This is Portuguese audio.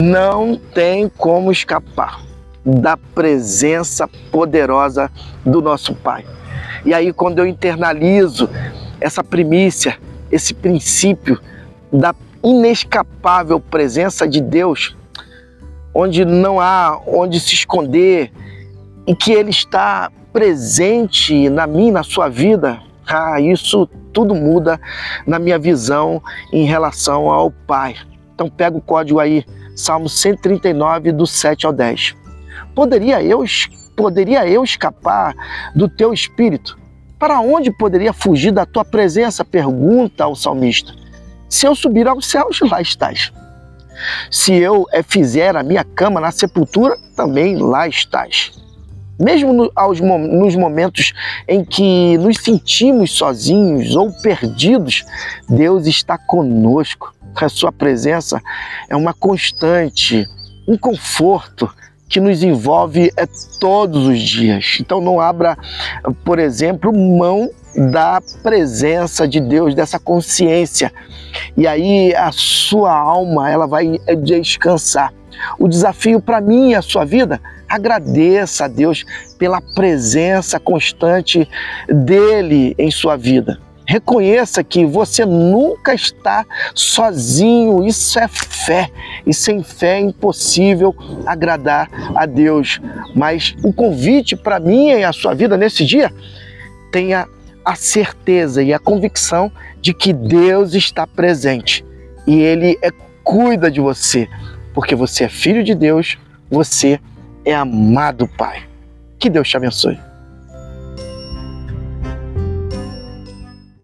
Não tem como escapar da presença poderosa do nosso Pai. E aí, quando eu internalizo essa primícia, esse princípio da inescapável presença de Deus, onde não há onde se esconder e que Ele está presente na minha, na sua vida, ah, isso tudo muda na minha visão em relação ao Pai. Então pega o código aí, Salmo 139, do 7 ao 10. Poderia eu, poderia eu escapar do teu espírito? Para onde poderia fugir da tua presença? Pergunta ao salmista. Se eu subir aos céus, lá estás. Se eu eh, fizer a minha cama na sepultura, também lá estás. Mesmo no, aos, nos momentos em que nos sentimos sozinhos ou perdidos, Deus está conosco. A sua presença é uma constante, um conforto que nos envolve é, todos os dias. Então não abra, por exemplo, mão da presença de Deus, dessa consciência. E aí a sua alma, ela vai descansar. O desafio para mim e a sua vida, agradeça a Deus pela presença constante dele em sua vida. Reconheça que você nunca está sozinho. Isso é fé. E sem fé é impossível agradar a Deus. Mas o convite para mim e a sua vida nesse dia, tenha a certeza e a convicção de que Deus está presente e Ele é, cuida de você, porque você é filho de Deus, você é amado Pai. Que Deus te abençoe.